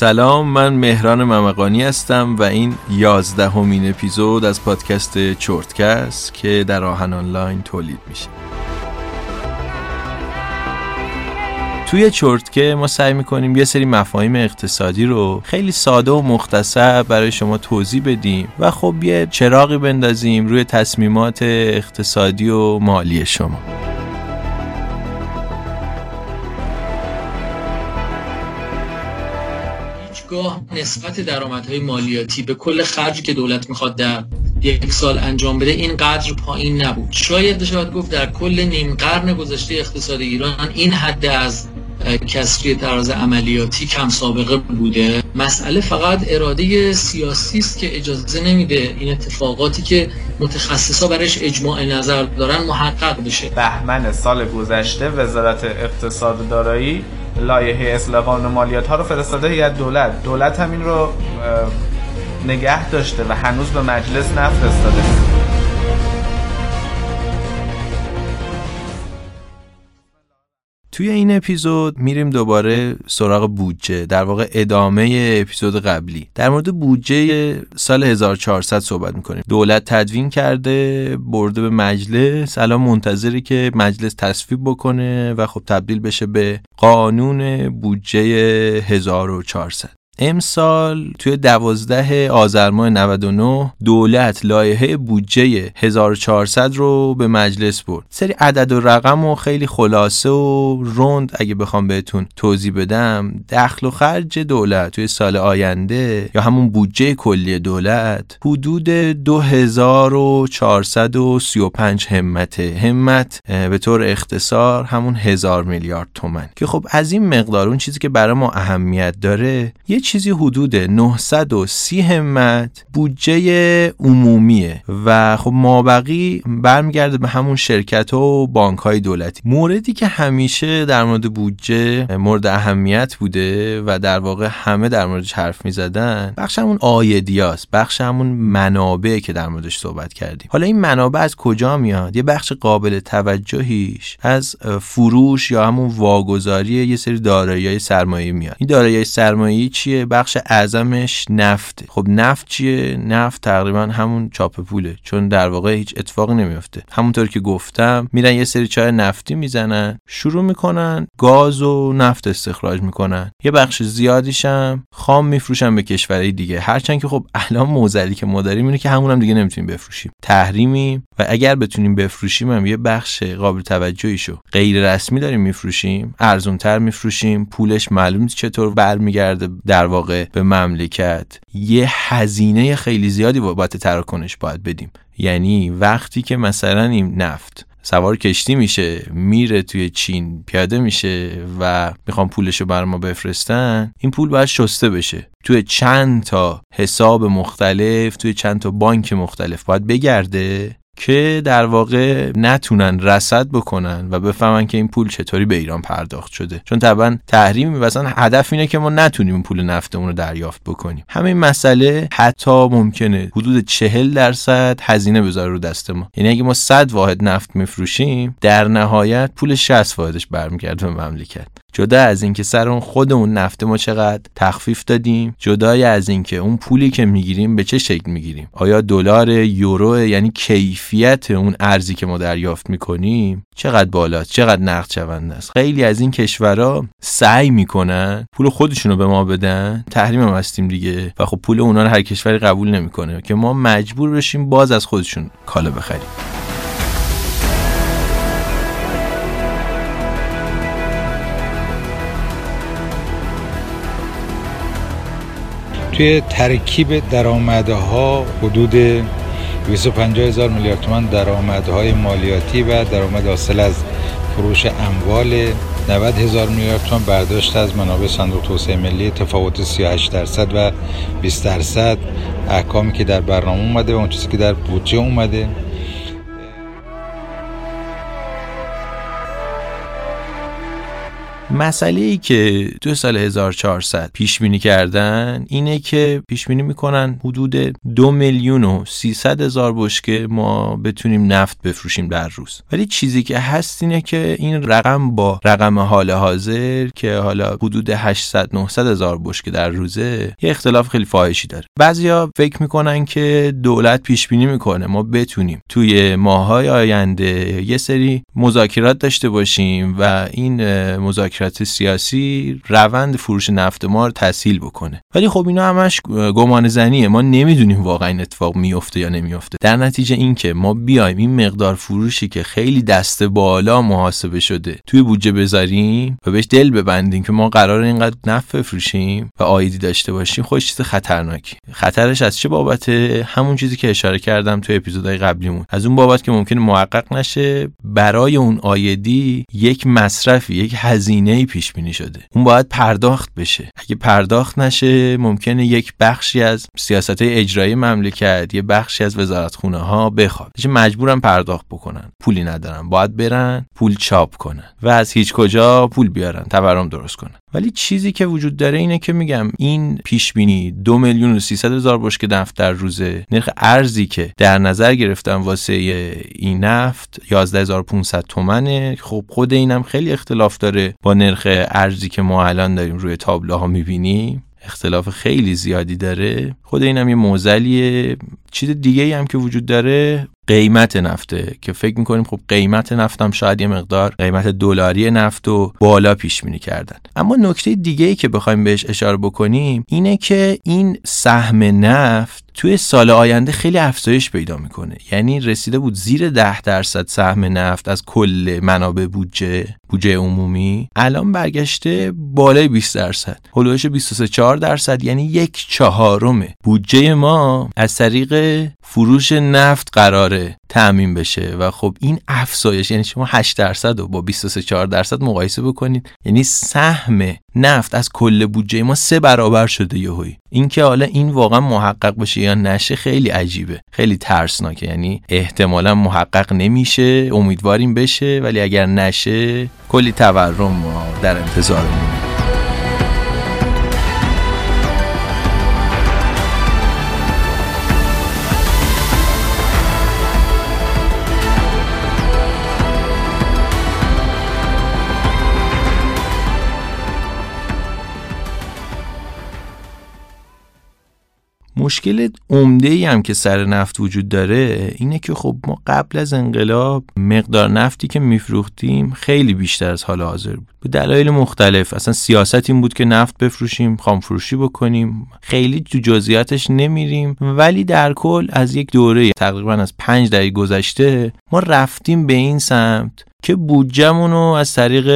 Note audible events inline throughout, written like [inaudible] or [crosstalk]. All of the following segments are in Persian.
سلام من مهران ممقانی هستم و این یازدهمین اپیزود از پادکست چرتکست که در آهن آنلاین تولید میشه. توی چرتکه ما سعی می‌کنیم یه سری مفاهیم اقتصادی رو خیلی ساده و مختصر برای شما توضیح بدیم و خب یه چراغی بندازیم روی تصمیمات اقتصادی و مالی شما. گاه نسبت درآمدهای مالیاتی به کل خرجی که دولت می‌خواد در یک سال انجام بده این قدر پایین نبود. شاید شاید گفت در کل نیم قرن گذشته اقتصاد ایران این حد از کسری تراز عملیاتی کم سابقه بوده. مسئله فقط اراده سیاسی است که اجازه نمیده این اتفاقاتی که متخصصا برش اجماع نظر دارن محقق بشه. بهمن سال گذشته وزارت اقتصاد دارایی لایحه اصلاح قانون مالیات ها رو فرستاده هیئت دولت. دولت هم این رو نگه داشته و هنوز به مجلس نفرستاده. توی این اپیزود میریم دوباره سراغ بودجه در واقع ادامه اپیزود قبلی. در مورد بودجه سال 1400 صحبت می‌کنیم. دولت تدوین کرده برده به مجلس. الان منتظری که مجلس تصویب بکنه و خب تبدیل بشه به قانون بودجه 1400 امسال توی دوازده آذر ماه 99 دولت لایحه بودجه 1400 رو به مجلس برد. سری عدد و رقم و خیلی خلاصه و روند اگه بخوام بهتون توضیح بدم دخل و خرج دولت توی سال آینده یا همون بودجه کلی دولت حدود 2435 همته همت به طور اختصار همون هزار میلیارد تومن. که خب از این مقدار اون چیزی که برای ما اهمیت داره یه چیزی حدود 930 همت بودجه عمومیه و خب مابقی برمیگرده به همون شرکت و بانک های دولتی. موردی که همیشه در مورد بودجه مورد اهمیت بوده و در واقع همه در موردش حرف می زدن بخش همون آیدیاست بخش همون منابع که در موردش صحبت کردیم. حالا این منابع از کجا میاد؟ یه بخش قابل توجهیش از فروش یا همون واگذاری یه سری دارایی سرمایه میاد. این دارایی سرمایه چیه؟ بخش اعظمش نفته. خب نفت چیه؟ نفت تقریبا همون چاپ پوله چون در واقع هیچ اتفاقی نمیفته همونطور که گفتم میرن یه سری چای نفتی می‌زنن شروع می‌کنن گاز و نفت استخراج می‌کنن. یه بخش زیادیش هم خام میفروشن به کشورهای دیگه. هرچند که خب الان موزلی که ما داریم اینه که همون هم دیگه نمی‌تونیم بفروشیم. تحریمی و اگر بتونیم بفروشیم هم یه بخش قابل توجهیشو غیر رسمی داریم میفروشیم ارزونتر میفروشیم پولش معلوم چطور برمیگرده واقع به مملکت. یه هزینه خیلی زیادی بابت تراکنش باید بدیم. یعنی وقتی که مثلا این نفت سوار کشتی میشه میره توی چین پیاده میشه و می‌خوام پولشو بر ما بفرستن این پول باید شسته بشه. توی چند تا حساب مختلف توی چند تا بانک مختلف باید بگرده. که در واقع نتونن رصد بکنن و بفهمن که این پول چطوری به ایران پرداخت شده. چون طبعا تحریم مثلا هدف اینه که ما نتونیم پول نفتمون رو دریافت بکنیم. همین مسئله حتی ممکنه حدود چهل درصد هزینه بذاره رو دست ما. یعنی اگه ما 100 واحد نفت میفروشیم در نهایت پول 60 واحدش برمیگرده به مملکت. جدا از اینکه سر اون خود اون نفت ما چقدر تخفیف دادیم جدای از اینکه اون پولی که می‌گیریم به چه شکل می‌گیریم؟ آیا دلار یورو یعنی کیفیت اون ارزی که ما دریافت می‌کنیم چقدر بالاست چقدر نقد شونده است. خیلی از این کشورها سعی می‌کنن پول خودشونو به ما بدن. تحریم هم هستیم دیگه. و خب پول اونا رو هر کشوری قبول نمی‌کنه که ما مجبور بشیم باز از خودشون کالا بخریم. توی ترکیب درآمدها حدود 250 هزار میلیارد تومان درآمدهای مالیاتی و درآمد حاصل از فروش اموال. 90 هزار میلیارد تومان برداشت از منابع صندوق توسعه ملی تفاوت 38 درصد و 20 درصد. احکامی که در برنامه اومده و اون چیزی که در بودجه اومده. مسئله ای که دو سال 1400 پیش بینی کردن اینه که پیش بینی می‌کنن حدود دو میلیون و 300 هزار بشکه ما بتونیم نفت بفروشیم در روز. ولی چیزی که هست اینه که این رقم با رقم حال حاضر که حالا حدود 800 900 هزار بشکه در روزه یه اختلاف خیلی فاحشی داره. بعضیا فکر می‌کنن که دولت پیش بینی می‌کنه ما بتونیم. توی ماهای آینده یه سری مذاکرات داشته باشیم و این مذاکرات سیاسی روند فروش نفت ما رو تسهیل بکنه. ولی خب اینا همش گمان زنیه. ما نمی‌دونیم واقعا این اتفاق میفته یا نمیفته در نتیجه اینکه ما بیایم این مقدار فروشی که خیلی دست بالا محاسبه شده توی بودجه بذاریم و بهش دل ببندیم که ما قرار اینقدر نفت بفروشیم و آیدی داشته باشیم خوش چیز خطرناکی. خطرش از چه بابته همون چیزی که اشاره کردم توی اپیزودهای قبلیمون. از اون بابت که ممکنه محقق نشه برای اون آیدی یک مصرفی یک هزینه پیش بینی شده. اون باید پرداخت بشه. اگه پرداخت نشه ممکنه یک بخشی از سیاست اجرایی مملکت یه بخشی از وزارتخونه ها بخواد مجبورن پرداخت بکنن. پولی ندارن. باید برن پول چاپ کنن. و از هیچ کجا پول بیارن. تورم درست کنن. ولی چیزی که وجود داره اینه که میگم این پیش بینی دو میلیون و سیصد هزار بشکه نفت در روزه نرخ ارزی که در نظر گرفتن واسه این نفت 11500 تومنه. خب خود اینم خیلی اختلاف داره با نرخ ارزی که ما الان داریم روی تابلوها می‌بینیم. اختلاف خیلی زیادی داره. خود اینم یه موزلیه. چیز دیگه هم که وجود داره قیمت نفته که فکر می‌کنیم خب قیمت نفتم شاید یه مقدار قیمت دلاری نفت و بالا پیش بینی کردن. اما نکته دیگه ای که بخوایم بهش اشاره بکنیم اینه که این سهم نفت توی سال آینده خیلی افزایش پیدا می‌کنه. یعنی رسیده بود زیر ده درصد سهم نفت از کل منابع بودجه بودجه عمومی. الان برگشته بالای 20 درصد. هلوش 23 4 درصد. یعنی یک چهارم بودجه ما از طریق فروش نفت قراره تعمین بشه و خب این افزایش یعنی شما 8 درصد رو با 23 4 درصد مقایسه بکنید. یعنی سهم نفت از کل بودجه ما سه برابر شده یهویی. اینکه حالا این واقعا محقق بشه یا نشه خیلی عجیبه. خیلی ترسناکه. یعنی احتمالا محقق نمیشه امیدواریم بشه ولی اگر نشه کلی تورم ما در انتظارمونه مشکل عمده ای هم که سر نفت وجود داره اینه که خب ما قبل از انقلاب مقدار نفتی که میفروختیم خیلی بیشتر از حال حاضر بود. به دلایل مختلف اصلا سیاست این بود که نفت بفروشیم خام فروشی بکنیم. خیلی تو جزئیاتش نمیریم ولی در کل از یک دوره تقریبا از پنج دهه گذشته ما رفتیم به این سمت که بودجهمون رو از طریق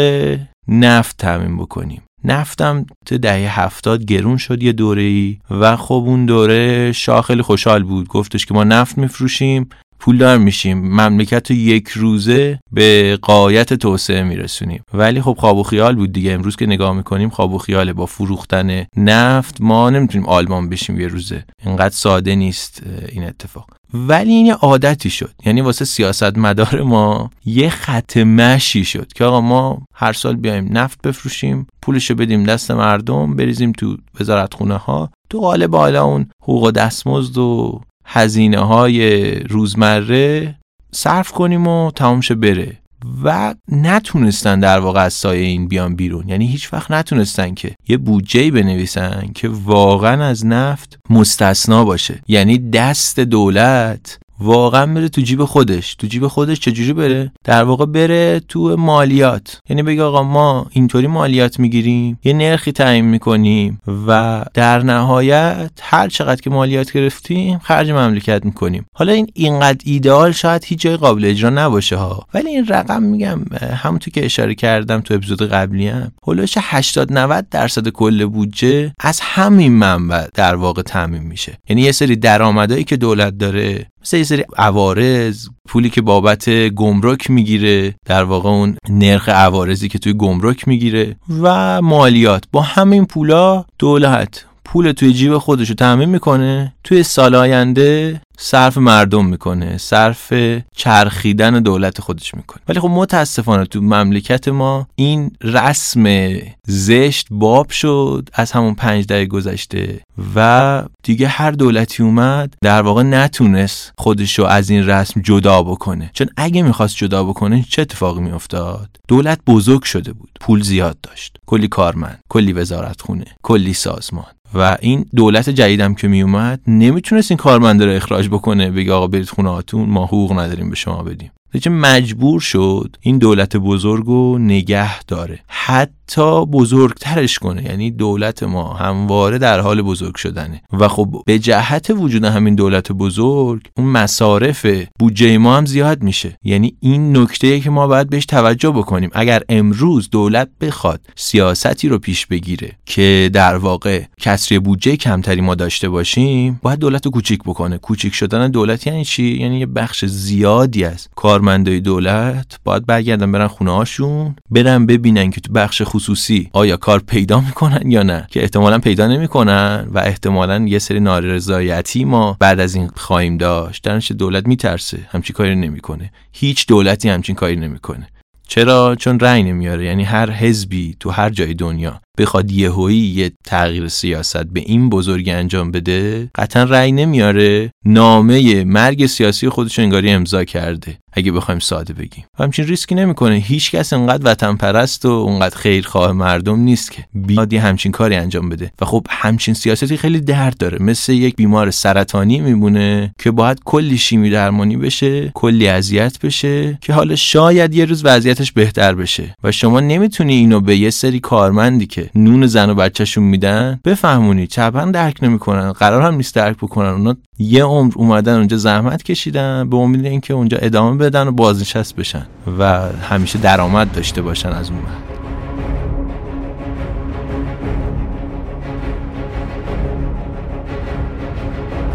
نفت تامین بکنیم. نفتم تو دهه هفتاد گرون شد یه دوره ای و خب اون دوره شاه خیلی خوشحال بود. گفتش که ما نفت میفروشیم. پولدار میشیم. مملکت رو یک روزه به قایت توسعه میرسونیم. ولی خب خواب و خیال بود دیگه. امروز که نگاه می‌کنیم خواب و خیاله. با فروختن نفت ما نمی‌تونیم آلمان بشیم یه روزه. اینقدر ساده نیست این اتفاق. ولی این یه عادتی شد. یعنی واسه سیاست مدار ما یه خط مشی شد که آقا ما هر سال بیایم نفت بفروشیم پولشو بدیم دست مردم بریزیم تو وزارتخونه ها تو قالب حالا اون حقوق دستمزد و هزینه های روزمره صرف کنیم و تمامشه بره. و نتونستن در واقع از سایه این بیان بیرون. یعنی هیچ وقت نتونستن که یه بودجه بنویسن که واقعا از نفت مستثنا باشه. یعنی دست دولت واقعا بره تو جیب خودش. تو جیب خودش چجوری بره؟ در واقع بره تو مالیات. یعنی بگه آقا ما اینطوری مالیات می‌گیریم یه نرخی تعیین می‌کنیم و در نهایت هر چقدر که مالیات گرفتیم خرج مملکت می‌کنیم. حالا این اینقدر ایدئال شاید هیچ جای قابل اجرا نباشه ها. ولی این رقم میگم همونطور که اشاره کردم تو اپیزود قبلی هم هولوش 80 90 درصد کل بودجه از همین منبع در واقع تعمین میشه. یعنی یه سری درآمدایی که دولت داره مثل یه سری عوارض پولی که بابت گمرک می‌گیره در واقع اون نرخ عوارضی که توی گمرک می‌گیره و مالیات. با همین پولا دولت پول توی جیب خودش رو تعمین می‌کنه. توی سال آینده صرف مردم می‌کنه صرف چرخیدن دولت خودش می‌کنه. ولی خب متاسفانه تو مملکت ما این رسم زشت باب شد از همون پنج دهه گذشته و دیگه هر دولتی اومد در واقع نتونست خودش رو از این رسم جدا بکنه. چون اگه می‌خواست جدا بکنه چه اتفاقی میافتاد؟ دولت بزرگ شده بود پول زیاد داشت. کلی کارمند کلی وزارت خونه کلی سازمان. و این دولت جدیدم که میومد نمی‌تونست این کارمنده رو اخراج بکنه بگه آقا برید خونه هاتون ما حقوق نداریم به شما بدیم. چه مجبور شد این دولت بزرگ رو نگه داره. حتی بزرگترش کنه یعنی دولت ما همواره در حال بزرگ شدنه. و خب به جهت وجود همین دولت بزرگ اون مصارف بودجه ما هم زیاد میشه. یعنی این نکته که ما باید بهش توجه بکنیم. اگر امروز دولت بخواد سیاستی رو پیش بگیره که در واقع کسری بودجه کمتری ما داشته باشیم باید دولت رو کوچیک بکنه. کوچیک شدن دولت یعنی چی؟ یعنی یه بخش زیادی از کارمندای دولت باید برگردن برن خونه هاشون برن ببینن که تو بخش خصوصی آیا کار پیدا می‌کنن یا نه که احتمالا پیدا نمی‌کنن و احتمالا یه سری نارضایتی ما بعد از این خواهیم داشت. درنش دولت میترسه همچین کاری نمی‌کنه. هیچ دولتی همچین کاری نمی‌کنه. چرا؟ چون رأی نمیاره. یعنی هر حزبی تو هر جای دنیا بخواد یهویی یه تغییر سیاست به این بزرگی انجام بده قطعا رأی نمیاره. نامه مرگ سیاسی خودش انگاری امضا کرده اگه بخوایم ساده بگیم. همچین ریسکی نمی‌کنه. هیچ کس انقدر وطن پرست و اونقدر خیرخواه مردم نیست که بیاد یه همچین کاری انجام بده. و خب همچین سیاستی خیلی درد داره. مثل یک بیمار سرطانی میمونه که باید کلی شیمی درمانی بشه کلی اذیت بشه که حالا شاید یه روز وضعیتش بهتر بشه. و شما نمی‌تونی اینو به یه سری کارمندی که نون زن و بچهشون میدن؟ بفهمونی چپن درک نمی‌کنن قرار هم نیست درک بکنن. اونا یه عمر اومدن اونجا زحمت کشیدن به امید اینکه اونجا ادامه بدن و بازنشست بشن و همیشه درآمد داشته باشن از اون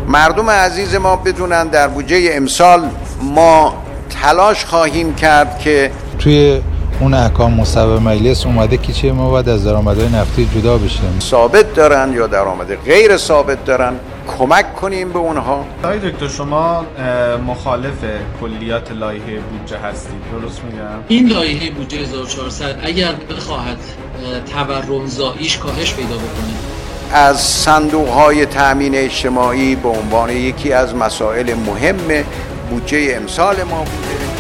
مردم عزیز ما بدونن در بودجه امسال ما تلاش خواهیم کرد که توی اون احکام مصوب مجلس اومده که چه ما باید از درآمدهای نفتی جدا بشیم؟ ثابت دارن یا درآمد غیر ثابت دارن؟ کمک کنیم به اونها. آقای دکتر شما مخالف کلیات لایحه بودجه هستید درست میگم؟ این لایحه بودجه 1400 اگر بخواهد تورم زاییش کاهش پیدا بکنه. از صندوق های تأمین اجتماعی به عنوان یکی از مسائل مهم بودجه امسال ما بوده.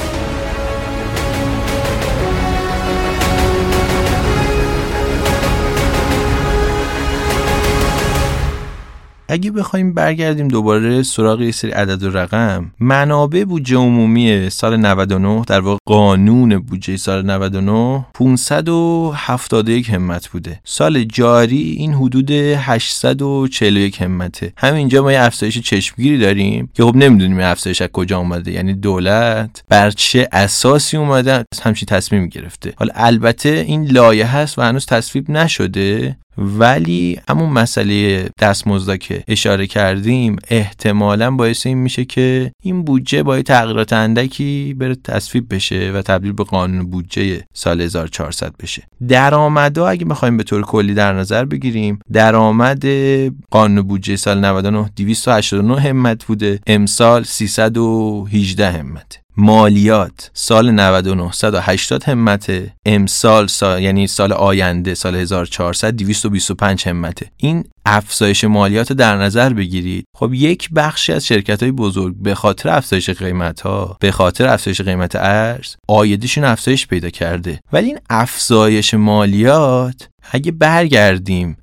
اگه بخوایم برگردیم دوباره سراغ یه سری عدد و رقم منابع بودجه عمومی سال 99 در واقع قانون بودجه سال 99 571 همت بوده. سال جاری این حدود 841 همته. همینجا ما یه افزایش چشمگیری داریم که خب نمی‌دونیم این افزایش از کجا اومده. یعنی دولت بر چه اساسی اومده؟ همچین تصمیم گرفته. حالا البته این لایه هست و هنوز تصویب نشده. ولی همون مسئله دستمزدا که اشاره کردیم احتمالا باعث این میشه که این بودجه با تغییرات اندکی بره تصویب بشه و تبدیل به قانون بودجه سال 1400 بشه. درآمدا اگه بخوایم به طور کلی در نظر بگیریم درآمد قانون بودجه سال 99 289 همت بوده امسال 318 همت. مالیات سال 99 180 همته امسال سال یعنی سال آینده سال 1400 225 همته این افزایش مالیات در نظر بگیرید. خب یک بخشی از شرکت های بزرگ به خاطر افزایش قیمت ها به خاطر افزایش قیمت ارز آیدیشون افزایش پیدا کرده. ولی این افزایش مالیات اگه برگردیم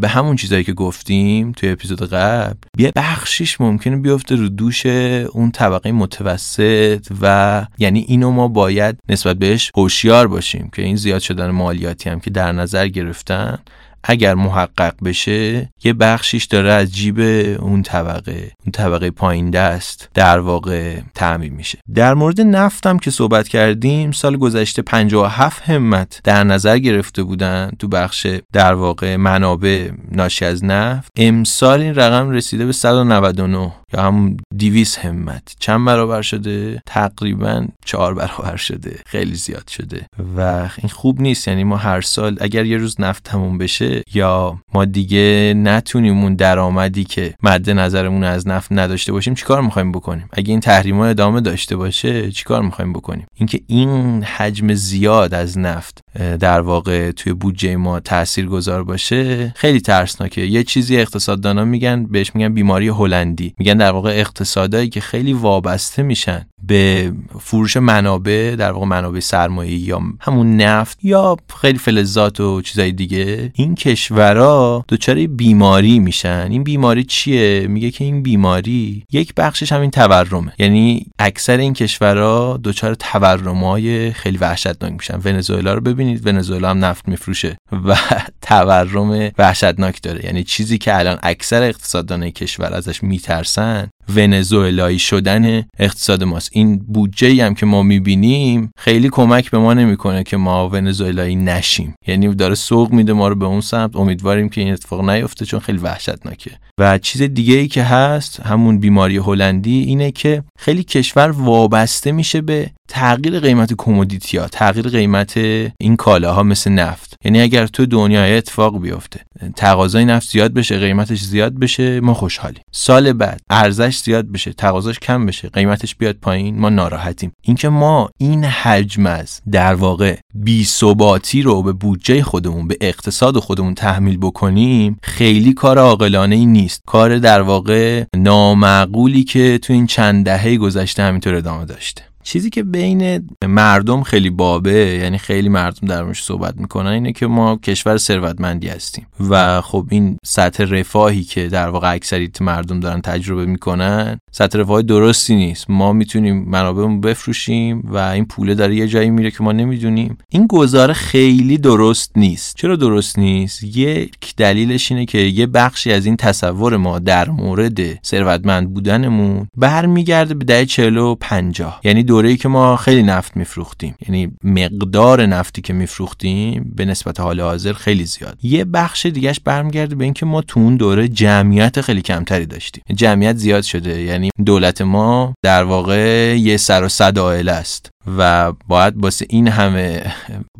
به همون چیزایی که گفتیم توی اپیزود قبل یه بخشیش ممکنه بیفته رو دوش اون طبقه متوسط و یعنی اینو ما باید نسبت بهش هوشیار باشیم که این زیاد شدن مالیاتی هم که در نظر گرفتن اگر محقق بشه یه بخشیش داره از جیب اون طبقه اون طبقه پایین دست در واقع تعمین میشه. در مورد نفتم که صحبت کردیم سال گذشته 57 همت در نظر گرفته بودن تو بخش در واقع منابع ناشی از نفت. امسال این رقم رسیده به 199 یا هم 200 همت. چند برابر شده؟ تقریبا چهار برابر شده. خیلی زیاد شده. و این خوب نیست. یعنی ما هر سال اگر یه روز نفت تموم بشه یا ما دیگه نتونیم اون درآمدی که مد نظرمون از نفت نداشته باشیم چیکار می‌خوایم بکنیم؟ اگه این تحریم ها ادامه داشته باشه چیکار می‌خوایم بکنیم؟ اینکه این حجم زیاد از نفت در واقع توی بودجه ما تأثیر گذار باشه خیلی ترسناکه. یه چیزی اقتصاددانا میگن بهش میگن بیماری هلندی. میگن در واقع اقتصادایی که خیلی وابسته میشن به فروش منابع در واقع منابع سرمایه یا همون نفت یا خیلی فلزات و چیزای دیگه این کشورها دچار بیماری میشن. این بیماری چیه؟ میگه که این بیماری یک بخشش همین تورمه. یعنی اکثر این کشورها دچار تورمای خیلی وحشتناک میشن. ونزوئلا رو ببینید ونزوئلا هم نفت میفروشه و [laughs] تورم وحشتناک داره. یعنی چیزی که الان اکثر اقتصاددان کشور ازش میترسن ونزوئلایی شدن اقتصاد ماست. این بودجه هم که ما می‌بینیم خیلی کمک به ما نمی‌کنه که ما ونزوئلایی نشیم. یعنی داره سوق میده ما رو به اون سمت. امیدواریم که این اتفاق نیفته چون خیلی وحشتناکه. و چیز دیگه ای که هست همون بیماری هلندی اینه که خیلی کشور وابسته میشه به تغییر قیمت کمودیتی تغییر قیمت این کالاها مثل نفت. یعنی اگر تو دنیا اتفاق بیفته تقاضای نفت زیاد بشه قیمتش زیاد بشه ما خوشحالیم. سال بعد ارزش زیاد بشه تقاضاش کم بشه قیمتش بیاد پایین ما ناراحتیم. اینکه ما این حجم از در واقع بی ثباتی رو به بودجه خودمون به اقتصاد خودمون تحمیل بکنیم خیلی کار عاقلانه ای نیست. کار در واقع نامعقولی که تو این چند دهه گذشته همینطور ادامه داشته. چیزی که بین مردم خیلی بابه یعنی خیلی مردم در موردش صحبت می‌کنن اینه که ما کشور ثروتمندی هستیم و خب این سطح رفاهی که در واقع اکثریت مردم دارن تجربه می‌کنن سطح رفاه درستی نیست. ما می‌تونیم منابعمون بفروشیم و این پوله داره یه جایی میره که ما نمی‌دونیم. این گزاره خیلی درست نیست. چرا درست نیست؟ یک دلیلش اینه که یه بخشی از این تصور ما در مورد ثروتمند بودنمون برمیگرده به دهه 40 و 50 یعنی دوره‌ای که ما خیلی نفت میفروختیم. یعنی مقدار نفتی که میفروختیم به نسبت حال حاضر خیلی زیاد. یه بخش دیگهش برمیگرده به اینکه ما تو اون دوره جمعیت خیلی کمتری داشتیم. جمعیت زیاد شده. یعنی دولت ما در واقع یه سر و صد عائله است. و باید واسه این همه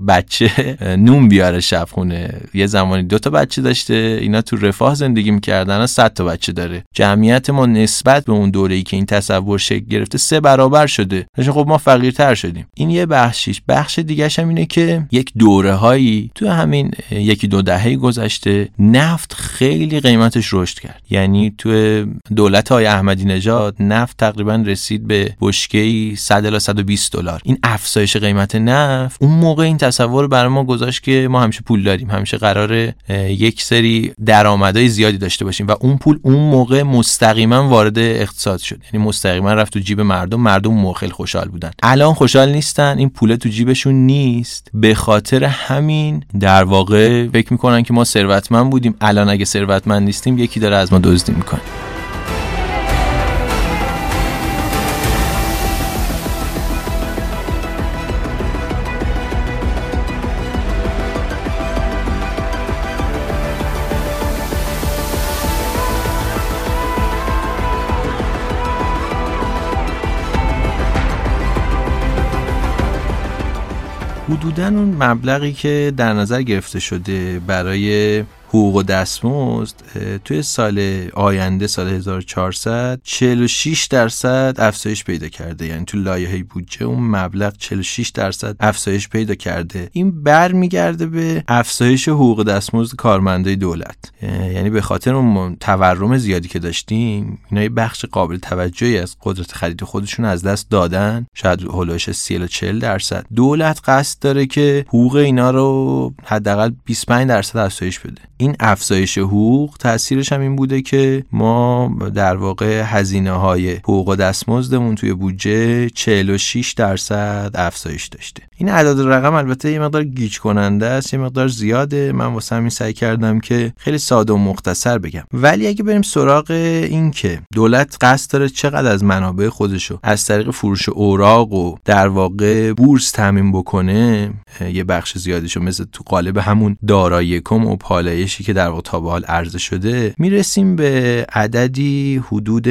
بچه نون بیاره شب خونه. یه زمانی دو تا بچه داشته اینا تو رفاه زندگی می‌کردن صد تا بچه داره. جمعیت ما نسبت به اون دوره ای که این تصور شکل گرفته سه برابر شده. خب ما فقیرتر شدیم. این یه بخشیش. بخش دیگه هم اینه که یک دوره هایی تو همین یکی دو دهه گذشته نفت خیلی قیمتش رشد کرد. یعنی تو دولت های احمدی نژاد نفت تقریبا رسید به بشکه 100 الی 120 دلار. این افزایش قیمت نفت اون موقع این تصور برای ما گذاشت که ما همیشه پول داریم. همیشه قرار یک سری درآمدهای زیادی داشته باشیم و اون پول اون موقع مستقیما وارد اقتصاد شد. یعنی مستقیما رفت تو جیب مردم مردم موقع خیلی خوشحال بودن. الان خوشحال نیستن این پول تو جیبشون نیست. به خاطر همین در واقع فکر می‌کنن که ما ثروتمند بودیم. الان اگه ثروتمند نیستیم یکی داره از ما دزدی می‌کنه. حدودا اون مبلغی که در نظر گرفته شده برای حقوق و دستمزد توی سال آینده سال 1400 46 درصد افزایش پیدا کرده. یعنی تو لایحه بودجه اون مبلغ 46 درصد افزایش پیدا کرده. این برمیگرده به افزایش حقوق دستمزد کارمندای دولت. یعنی به خاطر اون تورم زیادی که داشتیم اینا یه بخش قابل توجهی از قدرت خرید خودشون از دست دادن. شاید هولوش 30 40 درصد. دولت قصد داره که حقوق اینا رو حداقل 25 درصد افزایش بده. این افزایش حقوق تاثیرش هم این بوده که ما در واقع هزینه های حقوق و دستمزدمون توی بودجه 46 درصد افزایش داشته. این اعداد رقم البته یه مقدار گیج کننده است یه مقدار زیاده. من واسه همین سعی کردم که خیلی ساده و مختصر بگم. ولی اگه بریم سراغ این که دولت قصد داره چقدر از منابع خودشو از طریق فروش اوراق و در واقع بورس تامین بکنه یه بخش زیادیشو مثل تو قالب همون دارایی کم و پالایش ارزشی که در واقع تا به حال عرضه شده می‌رسیم به عددی حدود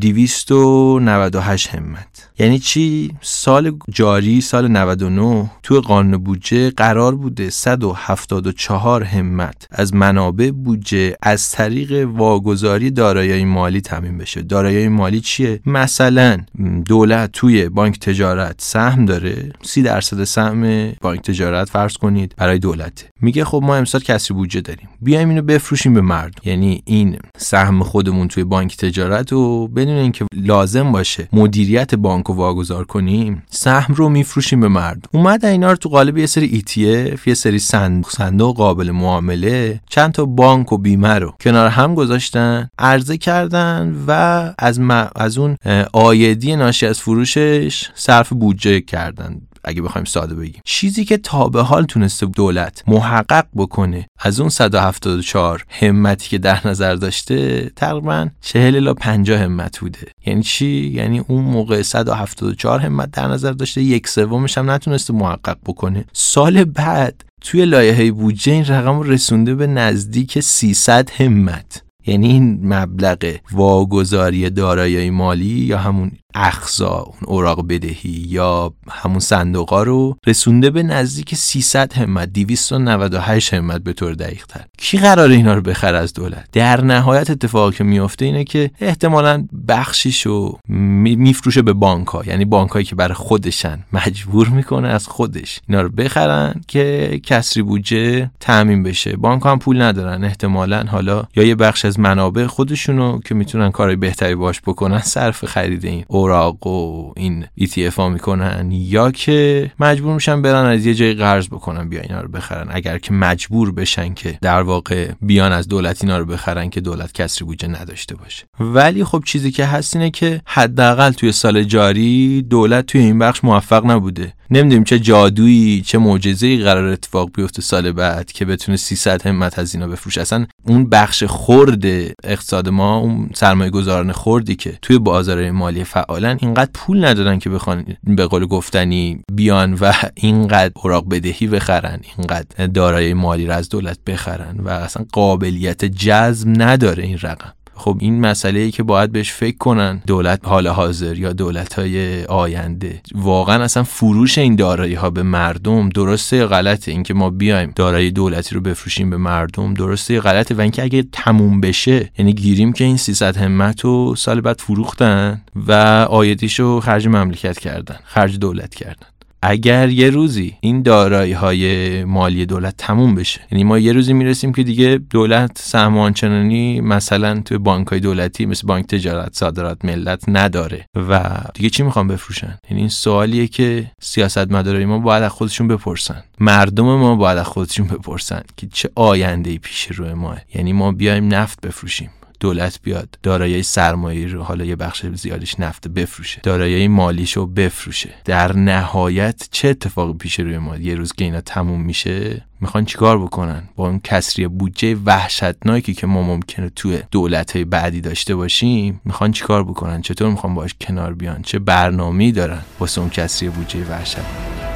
298 همت. یعنی چی؟ سال جاری سال 99 توی قانون بودجه قرار بوده 174 همت. از منابع بودجه از طریق واگذاری دارایی مالی تامین بشه. دارایی مالی چیه؟ مثلا دولت توی بانک تجارت سهم داره 30 درصد سهم بانک تجارت فرض کنید برای دولته. میگه خب ما امسال کسری بودجه داریم. بیایم اینو بفروشیم به مردم. یعنی این سهم خودمون توی بانک تجارت و بدون اینکه لازم باشه مدیریت بانک رو واگذار کنیم سهم رو میفروشیم به مردم. اومد اینا رو تو قالب یه سری ETF یه سری صندوق صندوق قابل معامله چند تا بانک و بیمه رو کنار هم گذاشتن عرضه کردن و از, از اون آیدی ناشی از فروشش صرف بودجه کردن. اگه بخوایم ساده بگیم. چیزی که تا به حال تونسته دولت محقق بکنه از اون 174 همتی که در نظر داشته تقریبا 40 الی 50 همت بوده. یعنی چی؟ یعنی اون موقع 174 همت در نظر داشته یک سومش هم نتونسته محقق بکنه. سال بعد توی لایحه بودجه این رقم رسونده به نزدیک 300 همت. یعنی این مبلغ واگذاری دارایی مالی یا همون اخزا اون اوراق بدهی یا همون صندوقا رو رسونده به نزدیک 300 همت 298 همت به طور دقیق تر. کی قرار اینا رو بخره از دولت؟ در نهایت اتفاقی که میفته اینه که احتمالا بخشیشو میفروشه به بانک ها یعنی بانک هایی که برای خودشن مجبور می‌کنه از خودش اینا رو بخرن که کسری بودجه تعمین بشه. بانک هم پول ندارن احتمالا. حالا یا یه بخش از منابع خودشونو که می‌تونن کارهای بهتری باش بکنن صرف خرید این اوراق و این ETF ها می‌کنن یا که مجبور میشن برن از یه جای قرض بکنن بیا اینا رو بخرن. اگر که مجبور بشن که در واقع بیان از دولت اینا رو بخرن که دولت کسری بودجه نداشته باشه. ولی خب چیزی که هست اینه که حداقل توی سال جاری دولت توی این بخش موفق نبوده. نمی‌دونیم چه جادویی چه معجزه‌ای قرار اتفاق بیفته سال بعد که بتونه 300 همت از اینا بفروشه. اصلا اون بخش خرد اقتصاد ما اون سرمایه گذاران خوردی که توی بازار مالی فعالن اینقدر پول ندارن که بخوان به قول گفتنی بیان و اینقدر اوراق بدهی بخرن اینقدر دارایی مالی را از دولت بخرن و اصلا قابلیت جذب نداره این رقم. خب این مسئله ای که باید بهش فکر کنن دولت حال حاضر یا دولت های آینده. واقعا اصلا فروش این دارایی ها به مردم درسته یا غلطه. اینکه ما بیایم دارایی دولتی رو بفروشیم به مردم درسته یا غلطه. و اینکه اگه تموم بشه یعنی گیریم که این 300 همت رو سال بعد فروختن و آیدیشو خرج مملکت کردن خرج دولت کردن. اگر یه روزی این دارایی های مالی دولت تموم بشه یعنی ما یه روزی می‌رسیم که دیگه دولت سهم آنچنانی مثلا توی بانک های دولتی مثل بانک تجارت صادرات ملت نداره و دیگه چی می‌خوام بفروشن؟ یعنی این سوالیه که سیاست مدارای ما باید از خودشون بپرسن. مردم ما باید از خودشون بپرسن که چه آینده پیش روی ماه. یعنی ما بیایم نفت بفروشیم. دولت بیاد. دارایی سرمایه رو حالا یه بخش زیادش نفت بفروشه. دارایی مالیش رو بفروشه. در نهایت چه اتفاقی پیش روی ما؟ یه روز که اینا تموم میشه می‌خوان چیکار بکنن؟ با اون کسری بودجه وحشتناکی که ما ممکنه توی دولت های بعدی داشته باشیم می‌خوان چیکار بکنن؟ چطور می‌خوان باش کنار بیان؟ چه برنامه‌ای دارن واسه اون کسری بودجه وحشتناک؟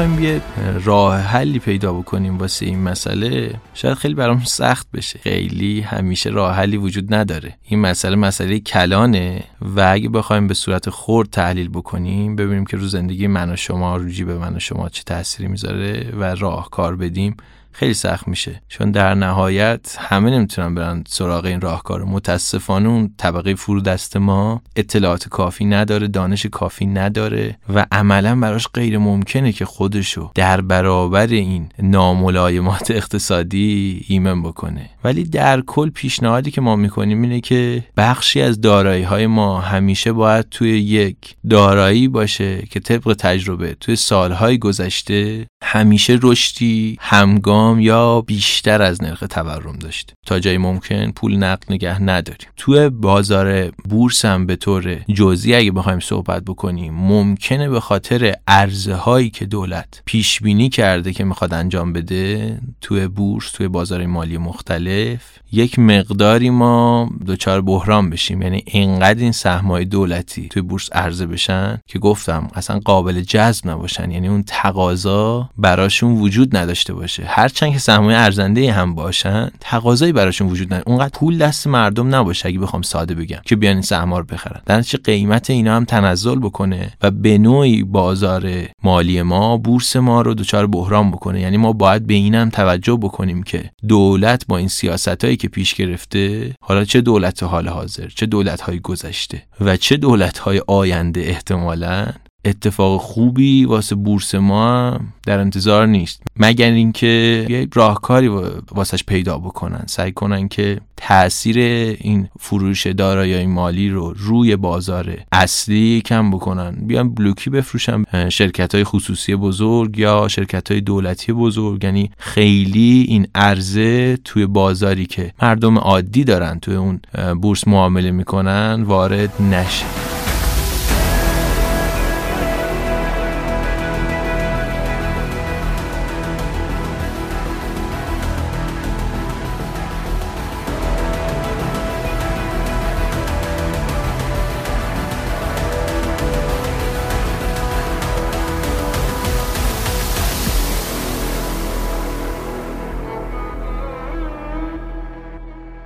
بخوایم یه راه حلی پیدا بکنیم واسه این مسئله شاید خیلی برام سخت بشه. خیلی همیشه راه حلی وجود نداره. این مسئله مسئله کلانه و اگه بخوایم به صورت خورد تحلیل بکنیم ببینیم که رو زندگی من و شما رو به من و شما چه تأثیری می‌ذاره و راهکار بدیم. خیلی سخت میشه. چون در نهایت همه نمی‌تونن برن سراغ این راهکار. متاسفانه اون طبقه فرودست ما اطلاعات کافی نداره دانش کافی نداره و عملا براش غیر ممکنه که خودشو در برابر این ناملایمات اقتصادی ایمن بکنه. ولی در کل پیشنهادی که ما می‌کنیم اینه که بخشی از دارایی های ما همیشه باید توی یک دارایی باشه که طبق تجربه توی سالهای گذشته همیشه رشدی همگام یا بیشتر از نرخ تورم داشته تا جایی ممکن پول نقد نگه نداریم. توی بازار بورس هم به طور جزئی اگه بخوایم صحبت بکنیم ممکنه به خاطر ارزه هایی که دولت پیش بینی کرده که می‌خواد انجام بده توی بورس توی بازار مالی مختلف یک مقداری ما دچار بحران بشیم. یعنی اینقدر این سهمای دولتی توی بورس عرضه بشن که گفتم اصلا قابل جذب نباشن. یعنی اون تقاضا براشون وجود نداشته باشه. هرچند که سهمای ارزنده هم باشن تقاضایی براشون وجود نداره. اونقدر پول دست مردم نباشه اگه بخوام ساده بگم که بیان این سهم‌ها رو بخرن. در قیمت اینا هم تنزل بکنه و به نوعی بازار مالی ما بورس ما رو دچار بحران بکنه. یعنی ما باید به اینم توجه بکنیم که دولت با این سیاستایی که پیش گرفته حالا چه دولت حال حاضر چه دولت های گذشته و چه دولت های آینده احتمالاً اتفاق خوبی واسه بورس ما در انتظار نیست. مگر اینکه یه راهکاری واسش پیدا بکنن. سعی کنن که تاثیر این فروش دارایی مالی رو روی بازار اصلی کم بکنن. بیان بلوکی بفروشن شرکت های خصوصی بزرگ یا شرکت های دولتی بزرگ. یعنی خیلی این عرضه توی بازاری که مردم عادی دارن توی اون بورس معامله می‌کنن وارد نشه.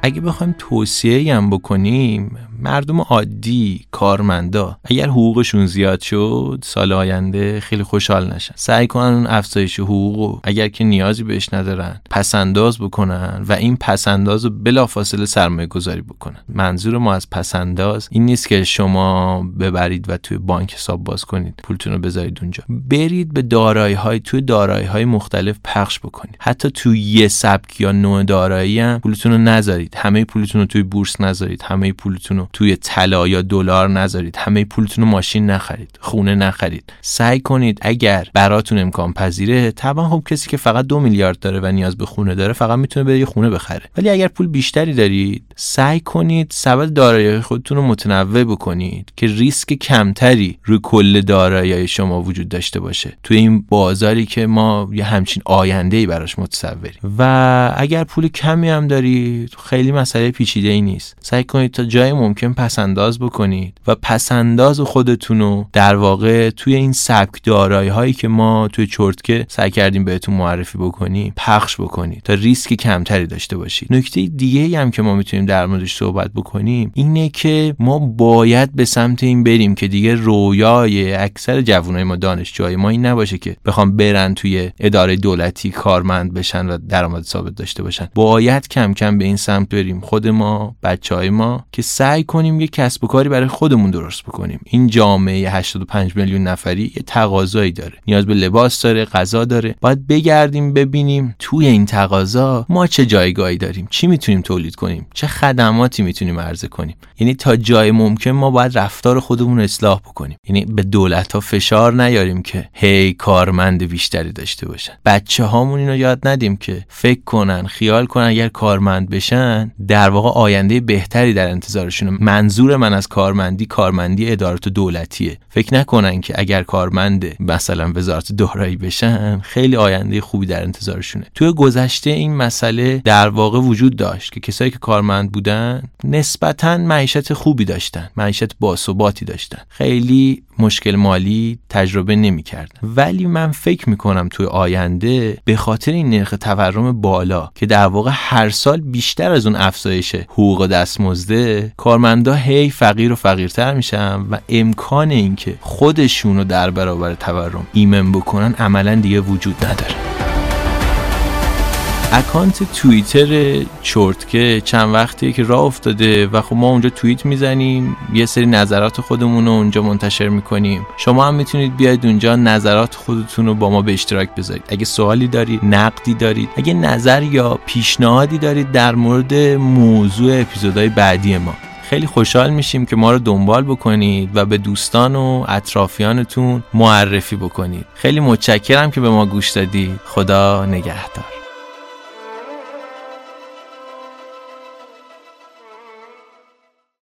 اگه بخوایم توصیه هم بکنیم مردم عادی کارمندا اگر حقوقشون زیاد شد سال آینده خیلی خوشحال نشن. سعی کنن افزایش حقوق اگر که نیازی بهش ندارن پسنداز بکنن و این پسنداز رو بلافاصله سرمایه گذاری بکنن. منظور ما از پسنداز این نیست که شما ببرید و توی بانک حساب باز کنید پولتون رو بذارید اونجا. برید به دارایی های توی دارایی های مختلف پخش بکنید. حتی توی یه سبک یا نوع دارایی هم پولتون رو نذارید. همه پولتون رو توی بورس نذارید. همه پولتون رو توی طلا یا دلار نذارید. همه پولتون رو ماشین نخرید خونه نخرید. سعی کنید اگر براتون امکان پذیره طبعا خب کسی که فقط دو میلیارد داره و نیاز به خونه داره فقط می‌تونه بره یه خونه بخره. ولی اگر پول بیشتری دارید سعی کنید سبد دارایی خودتون رو متنوع بکنید که ریسک کمتری روی کل دارایی شما وجود داشته باشه. توی این بازاری که ما یه همچین آینده ای براش متصوریم. و اگر پول کمی هم دارید خیلی مسئله پیچیده ای نیست. سعی کنید تا جای ممکن پسنداز بکنید و پسنداز خودتون رو در واقع توی این سبک دارایی هایی که ما توی چرتکه سعی کردیم بهتون معرفی بکنیم پخش بکنید تا ریسک کمتری داشته باشید. نکته دیگه هم که ما می‌تونیم در موردش صحبت بکنیم اینه که ما باید به سمت این بریم که دیگه رویای اکثر جوانای ما دانشجوهای ما این نباشه که بخوام برن توی اداره دولتی کارمند بشن و درآمد ثابت داشته باشن. باید کم کم به این سمت بریم. خود ما بچه های ما که سعی کنیم یه کسب و کاری برای خودمون درست بکنیم. این جامعه 85 میلیون نفری یه تقاضایی داره. نیاز به لباس داره غذا داره. باید بگردیم ببینیم توی این تقاضا ما چه جایگاهی داریم چی می‌تونیم تولید کنیم چه خدماتی می‌تونیم عرضه کنیم. یعنی تا جای ممکن ما باید رفتار خودمون اصلاح بکنیم. یعنی به دولت ها فشار نیاریم که هی کارمند بیشتری داشته باشن. بچه هامون اینو یاد ندیم که فکر کنن خیال کنن اگر کارمند بشن در واقع آینده بهتری در انتظارشون منظور من از کارمندی کارمندی ادارات دولتیه. فکر نکنن که اگر کارمند مثلا وزارت دارایی بشن خیلی آینده خوبی در انتظارشونه. توی گذشته این مسئله در واقع وجود داشت که کسایی که کارمند بودن نسبتا معیشت خوبی داشتن معیشت باثباتی داشتن. خیلی مشکل مالی تجربه نمی‌کردن. ولی من فکر می‌کنم توی آینده به خاطر این نرخ تورم بالا که در واقع هر سال بیشتر از اون افزایش حقوق دستمزده کارمندا هی فقیر و فقیرتر میشن و امکان اینکه خودشون رو در برابر تورم ایمن بکنن عملا دیگه وجود نداره. اکانت توییتر چرتکه چند وقتیه که راه افتاده و خب ما اونجا توییت می‌زنیم یه سری نظرات خودمون رو اونجا منتشر می‌کنیم. شما هم می‌تونید بیاید اونجا نظرات خودتون رو با ما به اشتراک بذارید. اگه سوالی دارید نقدی دارید اگه نظر یا پیشنهادی دارید در مورد موضوع اپیزودهای بعدی ما. خیلی خوشحال میشیم که ما رو دنبال بکنید و به دوستان و اطرافیانتون معرفی بکنید. خیلی متشکرم که به ما گوش دادید. خدا نگهدار.